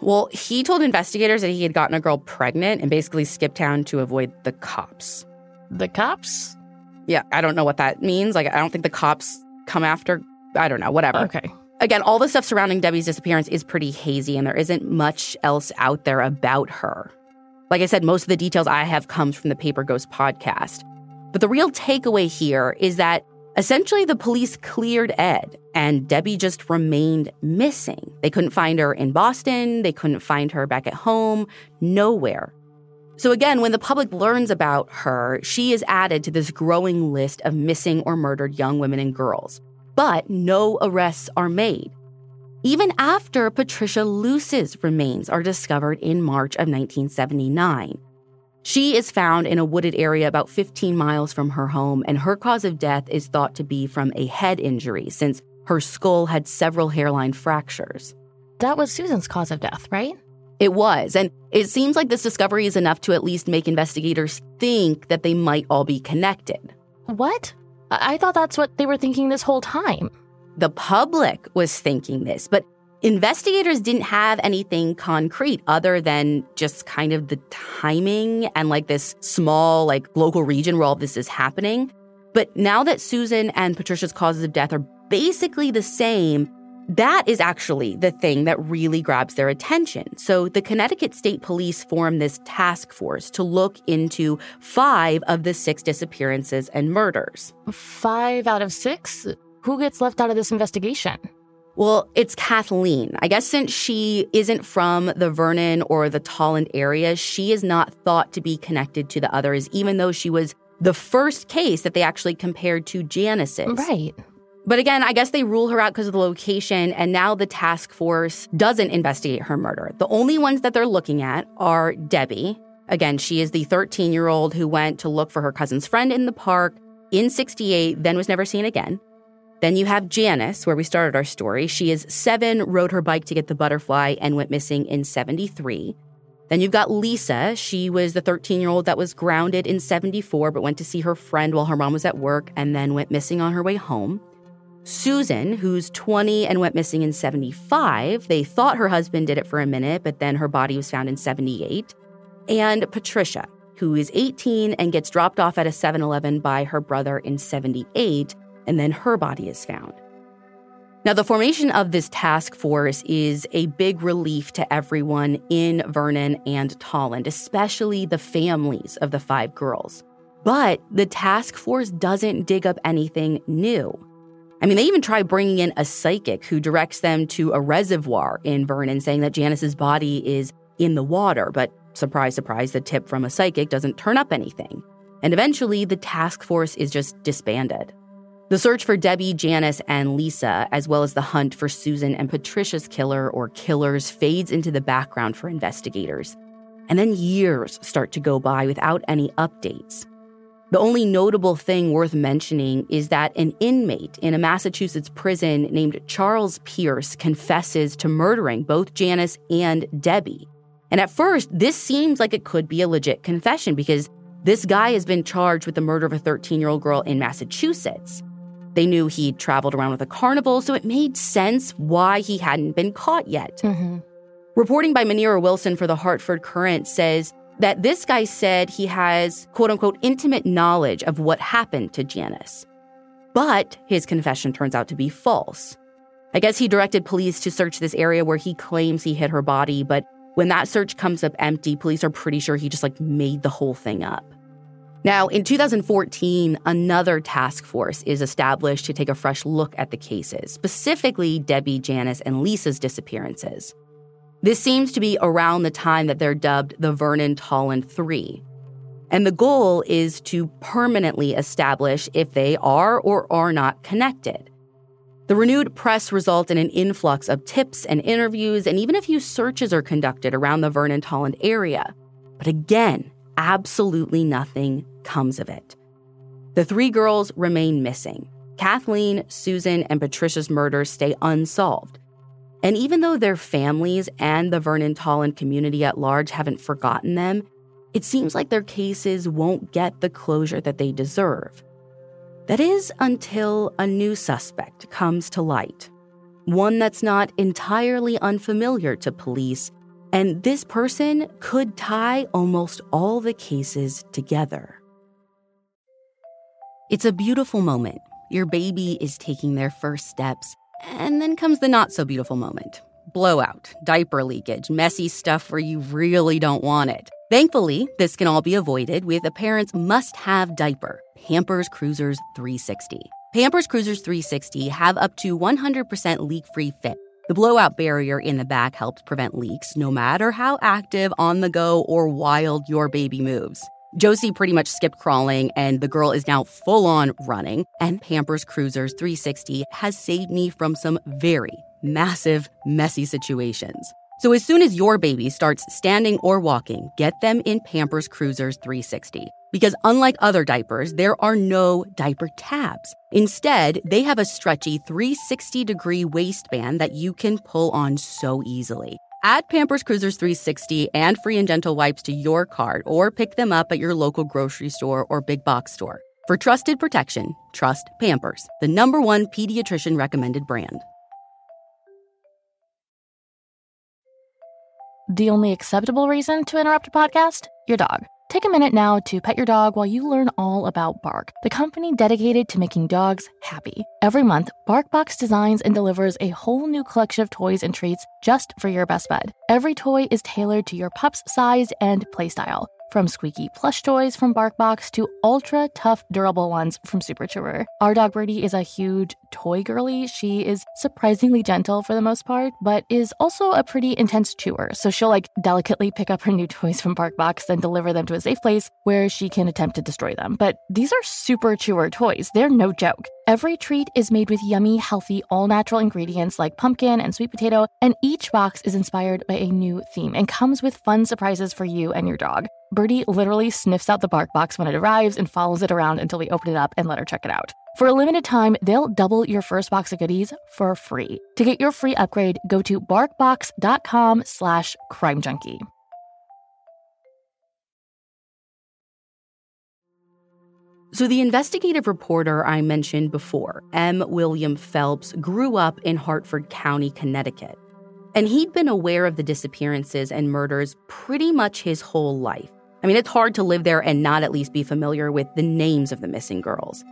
[SPEAKER 2] Well, he told investigators that he had gotten a girl pregnant and basically skipped town to avoid the cops.
[SPEAKER 1] The cops?
[SPEAKER 2] Yeah, I don't know what that means. Like, I don't think the cops come after, I don't know, whatever.
[SPEAKER 1] Okay.
[SPEAKER 2] Again, all the stuff surrounding Debbie's disappearance is pretty hazy, and there isn't much else out there about her. Like I said, most of the details I have comes from the Paper Ghost podcast. But the real takeaway here is that essentially the police cleared Ed and Debbie just remained missing. They couldn't find her in Boston, they couldn't find her back at home, nowhere. So, again, when the public learns about her, she is added to this growing list of missing or murdered young women and girls. But no arrests are made. Even after Patricia Luce's remains are discovered in March of 1979. She is found in a wooded area about 15 miles from her home, and her cause of death is thought to be from a head injury since her skull had several hairline fractures.
[SPEAKER 1] That was Susan's cause of death, right?
[SPEAKER 2] It was, and it seems like this discovery is enough to at least make investigators think that they might all be connected.
[SPEAKER 1] What? I, thought that's what they were thinking this whole time.
[SPEAKER 2] The public was thinking this, but investigators didn't have anything concrete other than just kind of the timing and like this small, like local region where all this is happening. But now that Susan and Patricia's causes of death are basically the same, that is actually the thing that really grabs their attention. So the Connecticut State Police formed this task force to look into five of the six disappearances and murders.
[SPEAKER 1] Five out of six? Who gets left out of this investigation?
[SPEAKER 2] Well, it's Kathleen. I guess since she isn't from the Vernon or the Tolland area, she is not thought to be connected to the others, even though she was the first case that they actually compared to Janice's.
[SPEAKER 1] Right.
[SPEAKER 2] But again, I guess they rule her out because of the location, and now the task force doesn't investigate her murder. The only ones that they're looking at are Debbie. Again, she is the 13 year old who went to look for her cousin's friend in the park in 68, then was never seen again. Then you have Janice, where we started our story. She is seven, rode her bike to get the butterfly, and went missing in 73. Then you've got Lisa. She was the 13 year old that was grounded in 74, but went to see her friend while her mom was at work and then went missing on her way home. Susan, who's 20 and went missing in 75. They thought her husband did it for a minute, but then her body was found in 78. And Patricia, who is 18 and gets dropped off at a 7 Eleven by her brother in 78 and then her body is found. Now, the formation of this task force is a big relief to everyone in Vernon and Tolland, especially the families of the five girls. But the task force doesn't dig up anything new. I mean, they even try bringing in a psychic who directs them to a reservoir in Vernon, saying that Janice's body is in the water. But surprise, surprise, the tip from a psychic doesn't turn up anything. And eventually, the task force is just disbanded. The search for Debbie, Janice, and Lisa, as well as the hunt for Susan and Patricia's killer or killers, fades into the background for investigators. And then years start to go by without any updates. The only notable thing worth mentioning is that an inmate in a Massachusetts prison named Charles Pierce confesses to murdering both Janice and Debbie. And at first, this seems like it could be a legit confession because this guy has been charged with the murder of a 13 year old girl in Massachusetts. They knew he'd traveled around with a carnival, so it made sense why he hadn't been caught yet.
[SPEAKER 1] Mm-hmm.
[SPEAKER 2] Reporting by Manira Wilson for the Hartford Courant says that this guy said he has, quote unquote, intimate knowledge of what happened to Janice. But his confession turns out to be false. I guess he directed police to search this area where he claims he hid her body, but when that search comes up empty, police are pretty sure he just like made the whole thing up. Now, in 2014, another task force is established to take a fresh look at the cases, specifically Debbie, Janice, and Lisa's disappearances. This seems to be around the time that they're dubbed the Vernon Tolland Three. And the goal is to permanently establish if they are or are not connected. The renewed press results in an influx of tips and interviews, and even a few searches are conducted around the Vernon Tolland area. But again, absolutely nothing comes of it. The three girls remain missing. Kathleen, Susan, and Patricia's murders stay unsolved. And even though their families and the Vernon Tolland community at large haven't forgotten them, it seems like their cases won't get the closure that they deserve. That is until a new suspect comes to light, one that's not entirely unfamiliar to police, and this person could tie almost all the cases together. It's a beautiful moment. Your baby is taking their first steps, and then comes the not so beautiful moment blowout, diaper leakage, messy stuff where you really don't want it. Thankfully, this can all be avoided with a parent's must have diaper, Pampers Cruisers 360. Pampers Cruisers 360 have up to 100% leak free fit. The blowout barrier in the back helps prevent leaks no matter how active, on the go, or wild your baby moves. Josie pretty much skipped crawling, and the girl is now full on running. And Pampers Cruisers 360 has saved me from some very massive, messy situations. So as soon as your baby starts standing or walking, get them in Pampers Cruisers 360. Because unlike other diapers, there are no diaper tabs. Instead, they have a stretchy 360 degree waistband that you can pull on so easily. Add Pampers Cruisers 360 and free and gentle wipes to your cart or pick them up at your local grocery store or big box store. For trusted protection, trust Pampers, the number one pediatrician recommended brand.
[SPEAKER 1] The only acceptable reason to interrupt a podcast? Your dog. Take a minute now to pet your dog while you learn all about Bark, the company dedicated to making dogs happy. Every month, BarkBox designs and delivers a whole new collection of toys and treats just for your best bud. Every toy is tailored to your pup's size and playstyle. From squeaky plush toys from BarkBox to ultra tough, durable ones from Super Chewer. Our dog Birdie is a huge toy girly. She is surprisingly gentle for the most part, but is also a pretty intense chewer. So she'll like delicately pick up her new toys from BarkBox, then deliver them to a safe place where she can attempt to destroy them. But these are Super Chewer toys. They're no joke. Every treat is made with yummy, healthy, all natural ingredients like pumpkin and sweet potato, and each box is inspired by a new theme and comes with fun surprises for you and your dog. Birdie literally sniffs out the bark box when it arrives and follows it around until we open it up and let her check it out. For a limited time, they'll double your first box of goodies for free. To get your free upgrade, go to barkbox.com slash crimejunkie.
[SPEAKER 2] So, the investigative reporter I mentioned before, M. William Phelps, grew up in Hartford County, Connecticut. And he'd been aware of the disappearances and murders pretty much his whole life. I mean, it's hard to live there and not at least be familiar with the names of the missing girls.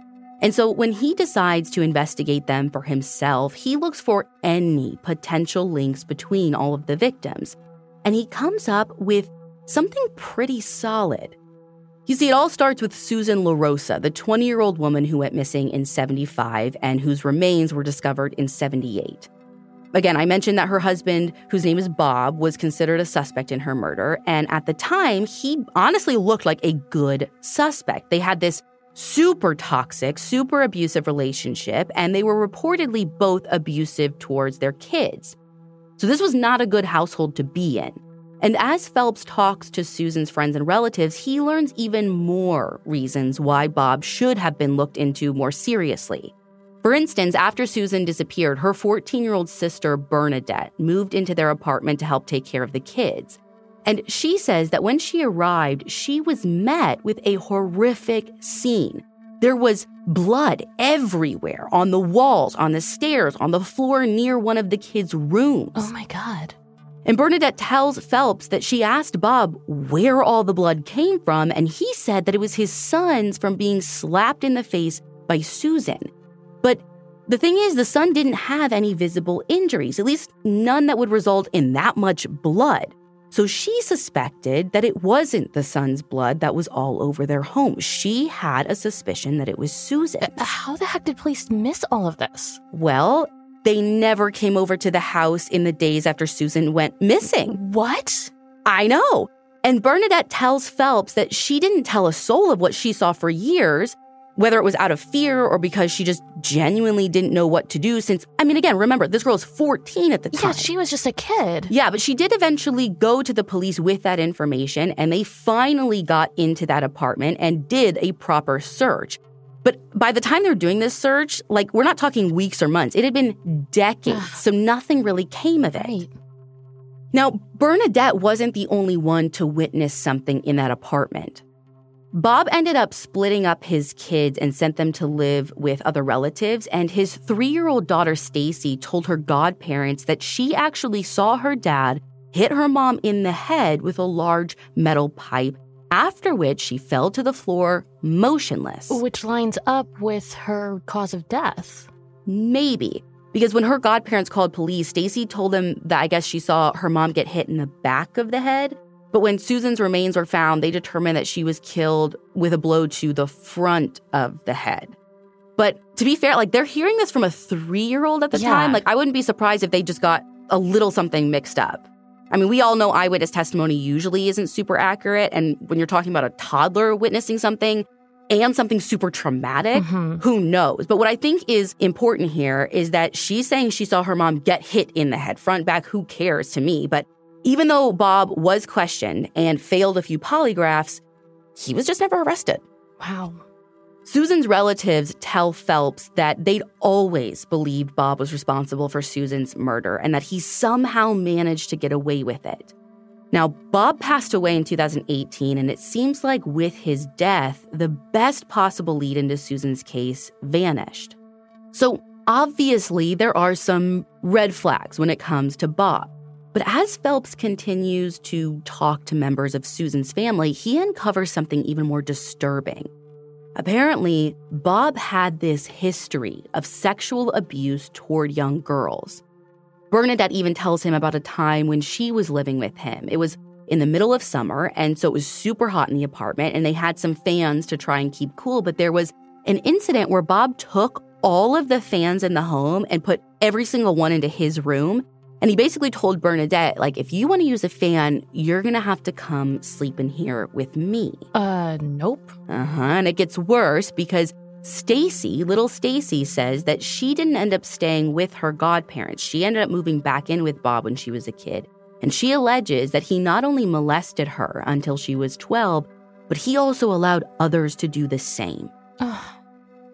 [SPEAKER 2] And so when he decides to investigate them for himself, he looks for any potential links between all of the victims. And he comes up with something pretty solid. You see, it all starts with Susan LaRosa, the 20 year old woman who went missing in 75 and whose remains were discovered in 78. Again, I mentioned that her husband, whose name is Bob, was considered a suspect in her murder. And at the time, he honestly looked like a good suspect. They had this super toxic, super abusive relationship, and they were reportedly both abusive towards their kids. So this was not a good household to be in. And as Phelps talks to Susan's friends and relatives, he learns even more reasons why Bob should have been looked into more seriously. For instance, after Susan disappeared, her 14 year old sister, Bernadette, moved into their apartment to help take care of the kids. And she says that when she arrived, she was met with a horrific scene. There was blood everywhere on the walls, on the stairs, on the floor near one of the kids' rooms.
[SPEAKER 1] Oh my God.
[SPEAKER 2] And Bernadette tells Phelps that she asked Bob where all the blood came from, and he said that it was his son's from being slapped in the face by Susan. But the thing is, the son didn't have any visible injuries, at least none that would result in that much blood. So she suspected that it wasn't the son's blood that was all over their home. She had a suspicion that it was Susan.
[SPEAKER 1] How the heck did police miss all of this?
[SPEAKER 2] Well, they never came over to the house in the days after Susan went missing.
[SPEAKER 1] What?
[SPEAKER 2] I know. And Bernadette tells Phelps that she didn't tell a soul of what she saw for years, whether it was out of fear or because she just genuinely didn't know what to do. Since, I mean, again, remember, this girl's 14 at the time.
[SPEAKER 1] Yeah, she was just a kid.
[SPEAKER 2] Yeah, but she did eventually go to the police with that information, and they finally got into that apartment and did a proper search. But by the time they're doing this search, like we're not talking weeks or months, it had been decades, so nothing really came of it.
[SPEAKER 1] Right.
[SPEAKER 2] Now, Bernadette wasn't the only one to witness something in that apartment. Bob ended up splitting up his kids and sent them to live with other relatives, and his three year old daughter Stacy told her godparents that she actually saw her dad hit her mom in the head with a large metal pipe, after which she fell to the floor motionless.
[SPEAKER 1] Which lines up with her cause of death.
[SPEAKER 2] Maybe. Because when her godparents called police, Stacy told them that I guess she saw her mom get hit in the back of the head. But when Susan's remains were found, they determined that she was killed with a blow to the front of the head. But to be fair, like they're hearing this from a three year old at the
[SPEAKER 1] Yeah.
[SPEAKER 2] time. Like I wouldn't be surprised if they just got a little something mixed up. I mean, we all know eyewitness testimony usually isn't super accurate. And when you're talking about a toddler witnessing something and something super traumatic,
[SPEAKER 1] Mhm.
[SPEAKER 2] who knows? But what I think is important here is that she's saying she saw her mom get hit in the head, front, back, who cares to me? But even though Bob was questioned and failed a few polygraphs, he was just never arrested.
[SPEAKER 1] Wow.
[SPEAKER 2] Susan's relatives tell Phelps that they'd always believed Bob was responsible for Susan's murder and that he somehow managed to get away with it. Now, Bob passed away in 2018, and it seems like with his death, the best possible lead into Susan's case vanished. So, obviously, there are some red flags when it comes to Bob. But as Phelps continues to talk to members of Susan's family, he uncovers something even more disturbing. Apparently, Bob had this history of sexual abuse toward young girls. Bernadette even tells him about a time when she was living with him. It was in the middle of summer, and so it was super hot in the apartment, and they had some fans to try and keep cool. But there was an incident where Bob took all of the fans in the home and put every single one into his room. And he basically told Bernadette, like, if you want to use a fan, you're going to have to come sleep in here with me.
[SPEAKER 1] Uh, nope.
[SPEAKER 2] Uh-huh. And it gets worse because Stacy, little Stacy says that she didn't end up staying with her godparents. She ended up moving back in with Bob when she was a kid. And she alleges that he not only molested her until she was 12, but he also allowed others to do the same.
[SPEAKER 1] Ugh.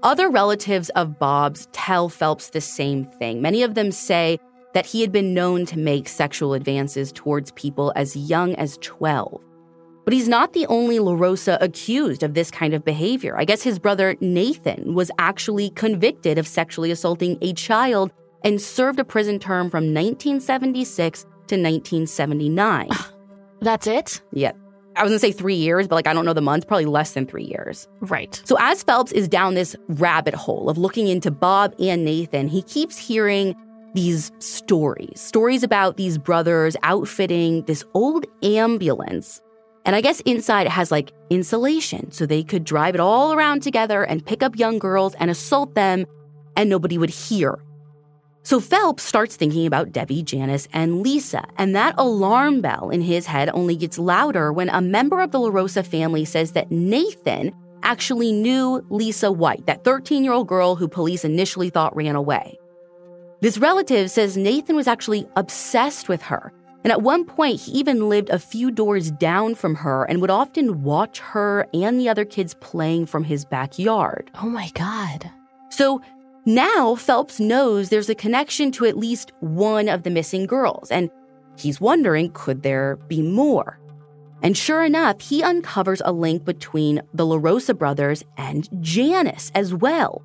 [SPEAKER 2] Other relatives of Bob's tell Phelps the same thing. Many of them say that he had been known to make sexual advances towards people as young as 12. But he's not the only La Rosa accused of this kind of behavior. I guess his brother Nathan was actually convicted of sexually assaulting a child and served a prison term from 1976 to 1979.
[SPEAKER 1] That's it?
[SPEAKER 2] yeah. I was gonna say three years, but like I don't know the month, probably less than three years.
[SPEAKER 1] Right.
[SPEAKER 2] So as Phelps is down this rabbit hole of looking into Bob and Nathan, he keeps hearing these stories, stories about these brothers outfitting this old ambulance. And I guess inside it has like insulation, so they could drive it all around together and pick up young girls and assault them, and nobody would hear. So Phelps starts thinking about Debbie, Janice, and Lisa, and that alarm bell in his head only gets louder when a member of the LaRosa family says that Nathan actually knew Lisa White, that 13 year old girl who police initially thought ran away. This relative says Nathan was actually obsessed with her, and at one point he even lived a few doors down from her and would often watch her and the other kids playing from his backyard.
[SPEAKER 1] Oh my God.
[SPEAKER 2] So now Phelps knows there's a connection to at least one of the missing girls, and he's wondering could there be more? And sure enough, he uncovers a link between the LaRosa brothers and Janice as well.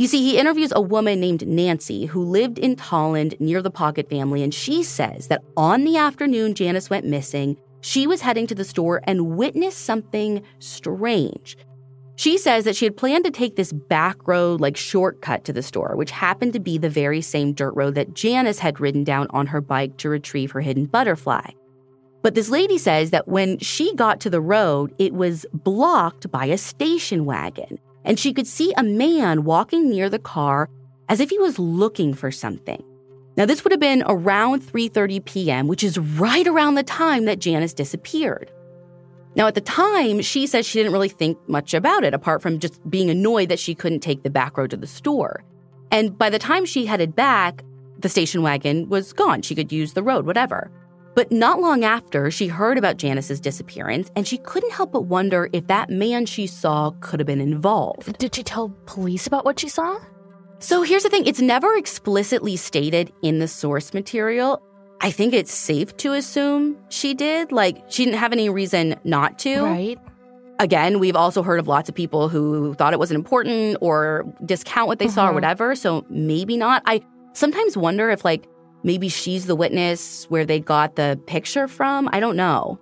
[SPEAKER 2] You see, he interviews a woman named Nancy who lived in Tolland near the Pockett family, and she says that on the afternoon Janice went missing, she was heading to the store and witnessed something strange. She says that she had planned to take this back road, like shortcut to the store, which happened to be the very same dirt road that Janice had ridden down on her bike to retrieve her hidden butterfly. But this lady says that when she got to the road, it was blocked by a station wagon, and she could see a man walking near the car as if he was looking for something. Now, this would have been around 3:30 p.m., which is right around the time that Janice disappeared. Now, at the time, she says she didn't really think much about it, apart from just being annoyed that she couldn't take the back road to the store. And by the time she headed back, the station wagon was gone. She could use the road, whatever. But not long after, she heard about Janice's disappearance, and she couldn't help but wonder if that man she saw could have been involved.
[SPEAKER 1] Did she tell police about what she saw?
[SPEAKER 2] So here's the thing it's never explicitly stated in the source material. I think it's safe to assume she did. Like, she didn't have any reason not to.
[SPEAKER 1] Right.
[SPEAKER 2] Again, we've also heard of lots of people who thought it wasn't important or discount what they saw or
[SPEAKER 1] Mhm.
[SPEAKER 2] whatever. So maybe not. I sometimes wonder if, like, maybe she's the witness where they got the picture from. I don't know.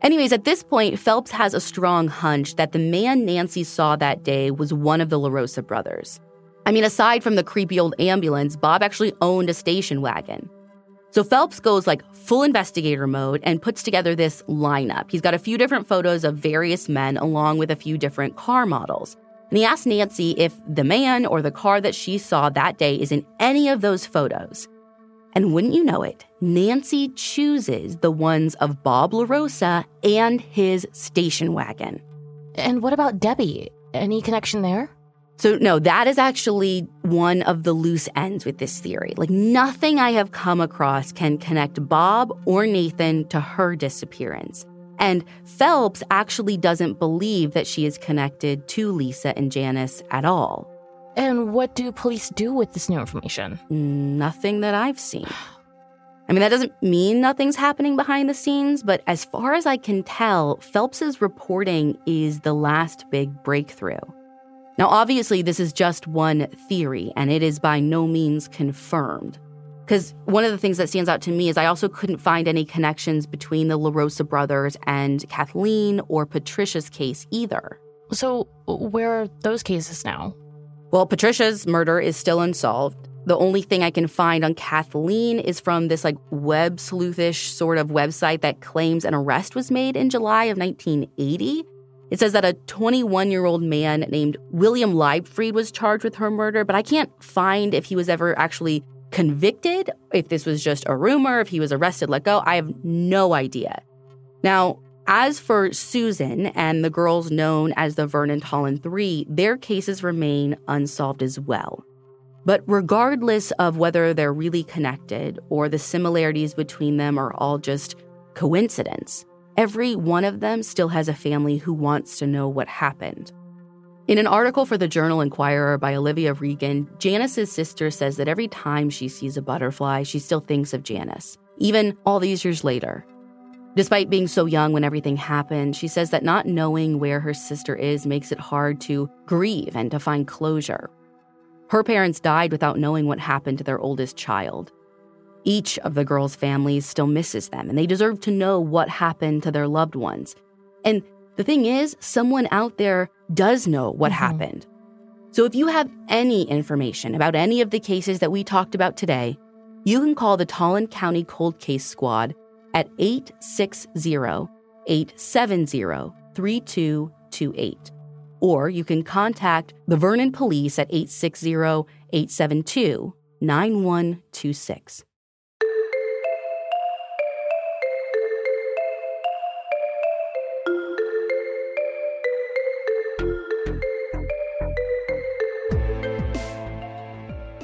[SPEAKER 2] Anyways, at this point, Phelps has a strong hunch that the man Nancy saw that day was one of the LaRosa brothers. I mean, aside from the creepy old ambulance, Bob actually owned a station wagon. So Phelps goes like full investigator mode and puts together this lineup. He's got a few different photos of various men along with a few different car models. And he asks Nancy if the man or the car that she saw that day is in any of those photos. And wouldn't you know it, Nancy chooses the ones of Bob LaRosa and his station wagon.
[SPEAKER 1] And what about Debbie? Any connection there?
[SPEAKER 2] So, no, that is actually one of the loose ends with this theory. Like, nothing I have come across can connect Bob or Nathan to her disappearance. And Phelps actually doesn't believe that she is connected to Lisa and Janice at all.
[SPEAKER 1] And what do police do with this new information?
[SPEAKER 2] Nothing that I've seen. I mean, that doesn't mean nothing's happening behind the scenes, but as far as I can tell, Phelps's reporting is the last big breakthrough. Now, obviously, this is just one theory, and it is by no means confirmed. Because one of the things that stands out to me is I also couldn't find any connections between the LaRosa brothers and Kathleen or Patricia's case either.
[SPEAKER 1] So, where are those cases now?
[SPEAKER 2] Well, Patricia's murder is still unsolved. The only thing I can find on Kathleen is from this like web sleuthish sort of website that claims an arrest was made in July of 1980. It says that a 21 year old man named William Leibfried was charged with her murder, but I can't find if he was ever actually convicted, if this was just a rumor, if he was arrested, let go. I have no idea. Now, as for Susan and the girls known as the Vernon Tolland Three, their cases remain unsolved as well. But regardless of whether they're really connected or the similarities between them are all just coincidence, every one of them still has a family who wants to know what happened. In an article for the Journal Inquirer by Olivia Regan, Janice's sister says that every time she sees a butterfly, she still thinks of Janice, even all these years later. Despite being so young when everything happened, she says that not knowing where her sister is makes it hard to grieve and to find closure. Her parents died without knowing what happened to their oldest child. Each of the girls' families still misses them, and they deserve to know what happened to their loved ones. And the thing is, someone out there does know what
[SPEAKER 1] Mhm.
[SPEAKER 2] happened. So if you have any information about any of the cases that we talked about today, you can call the Tolland County Cold Case Squad at 860 870 3228. Or you can contact the Vernon Police at 860 872 9126.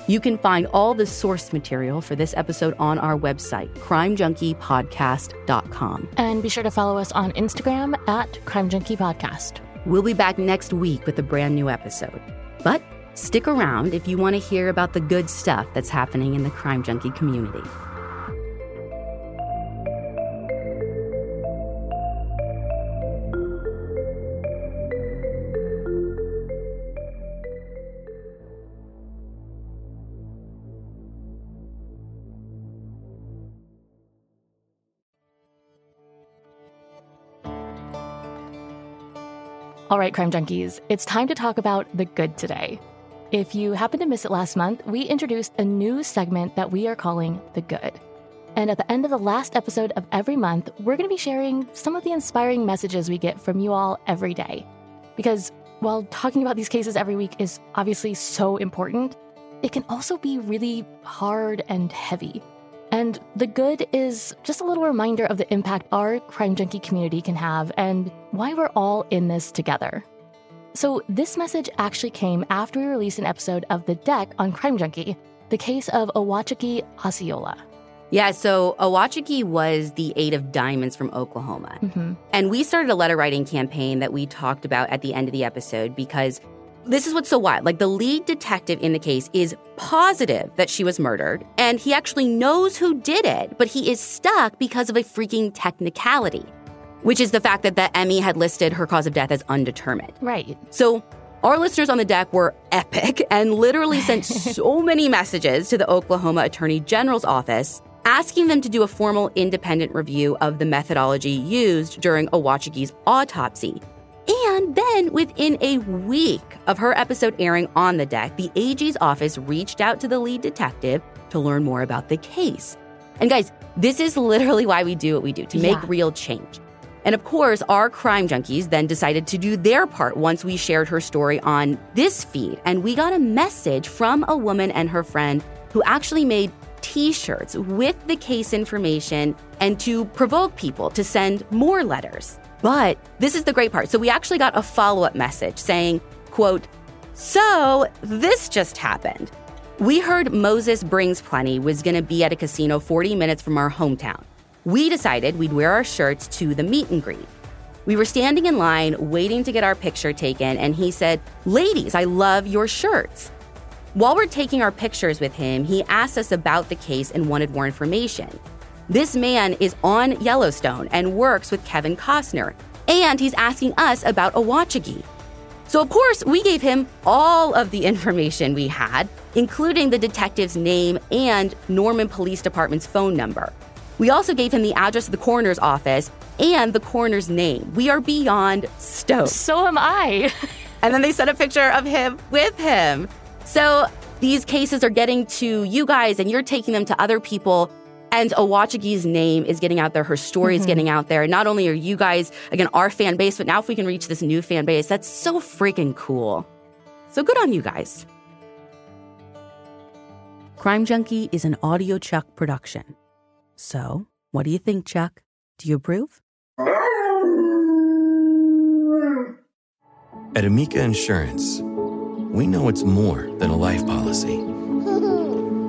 [SPEAKER 2] You can find all the source material for this episode on our website, crimejunkiepodcast.com.
[SPEAKER 1] And be sure to follow us on Instagram at Crime Junkie Podcast.
[SPEAKER 2] We'll be back next week with a brand new episode. But stick around if you want to hear about the good stuff that's happening in the Crime Junkie community.
[SPEAKER 1] All right, Crime Junkies, it's time to talk about the good today. If you happened to miss it last month, we introduced a new segment that we are calling The Good. And at the end of the last episode of every month, we're going to be sharing some of the inspiring messages we get from you all every day. Because while talking about these cases every week is obviously so important, it can also be really hard and heavy. And the good is just a little reminder of the impact our crime junkie community can have and why we're all in this together. So, this message actually came after we released an episode of The Deck on Crime Junkie, the case of Owachiki Osceola.
[SPEAKER 2] Yeah, so Owachiki was the eight of diamonds from Oklahoma.
[SPEAKER 1] Mm-hmm.
[SPEAKER 2] And we started a letter writing campaign that we talked about at the end of the episode because this is what's so wild. Like the lead detective in the case is positive that she was murdered, and he actually knows who did it, but he is stuck because of a freaking technicality, which is the fact that the ME had listed her cause of death as undetermined.
[SPEAKER 1] Right.
[SPEAKER 2] So our listeners on the deck were epic and literally sent so many messages to the Oklahoma Attorney General's office asking them to do a formal independent review of the methodology used during Owachiki's autopsy. And then within a week of her episode airing on the deck, the AG's office reached out to the lead detective to learn more about the case. And guys, this is literally why we do what we do to make
[SPEAKER 1] Yeah.
[SPEAKER 2] real change. And of course, our crime junkies then decided to do their part once we shared her story on this feed. And we got a message from a woman and her friend who actually made t shirts with the case information and to provoke people to send more letters. But this is the great part. So we actually got a follow up message saying, quote, so this just happened. We heard Moses Brings Plenty was going to be at a casino 40 minutes from our hometown. We decided we'd wear our shirts to the meet and greet. We were standing in line waiting to get our picture taken, and he said, Ladies, I love your shirts. While we're taking our pictures with him, he asked us about the case and wanted more information. This man is on Yellowstone and works with Kevin Costner, and he's asking us about Owachiki. So, of course, we gave him all of the information we had, including the detective's name and Norman Police Department's phone number. We also gave him the address of the coroner's office and the coroner's name. We are beyond stoked.
[SPEAKER 1] So am I.
[SPEAKER 2] And then they sent a picture of him with him. So these cases are getting to you guys, and you're taking them to other people. And Owachiki's name is getting out there. Her story is mm-hmm. getting out there. Not only are you guys, again, our fan base, but now if we can reach this new fan base, that's so freaking cool. So good on you guys. Crime Junkie is an Audio Chuck production. So, what do you think, Chuck? Do you approve?
[SPEAKER 3] At Amica Insurance, we know it's more than a life policy.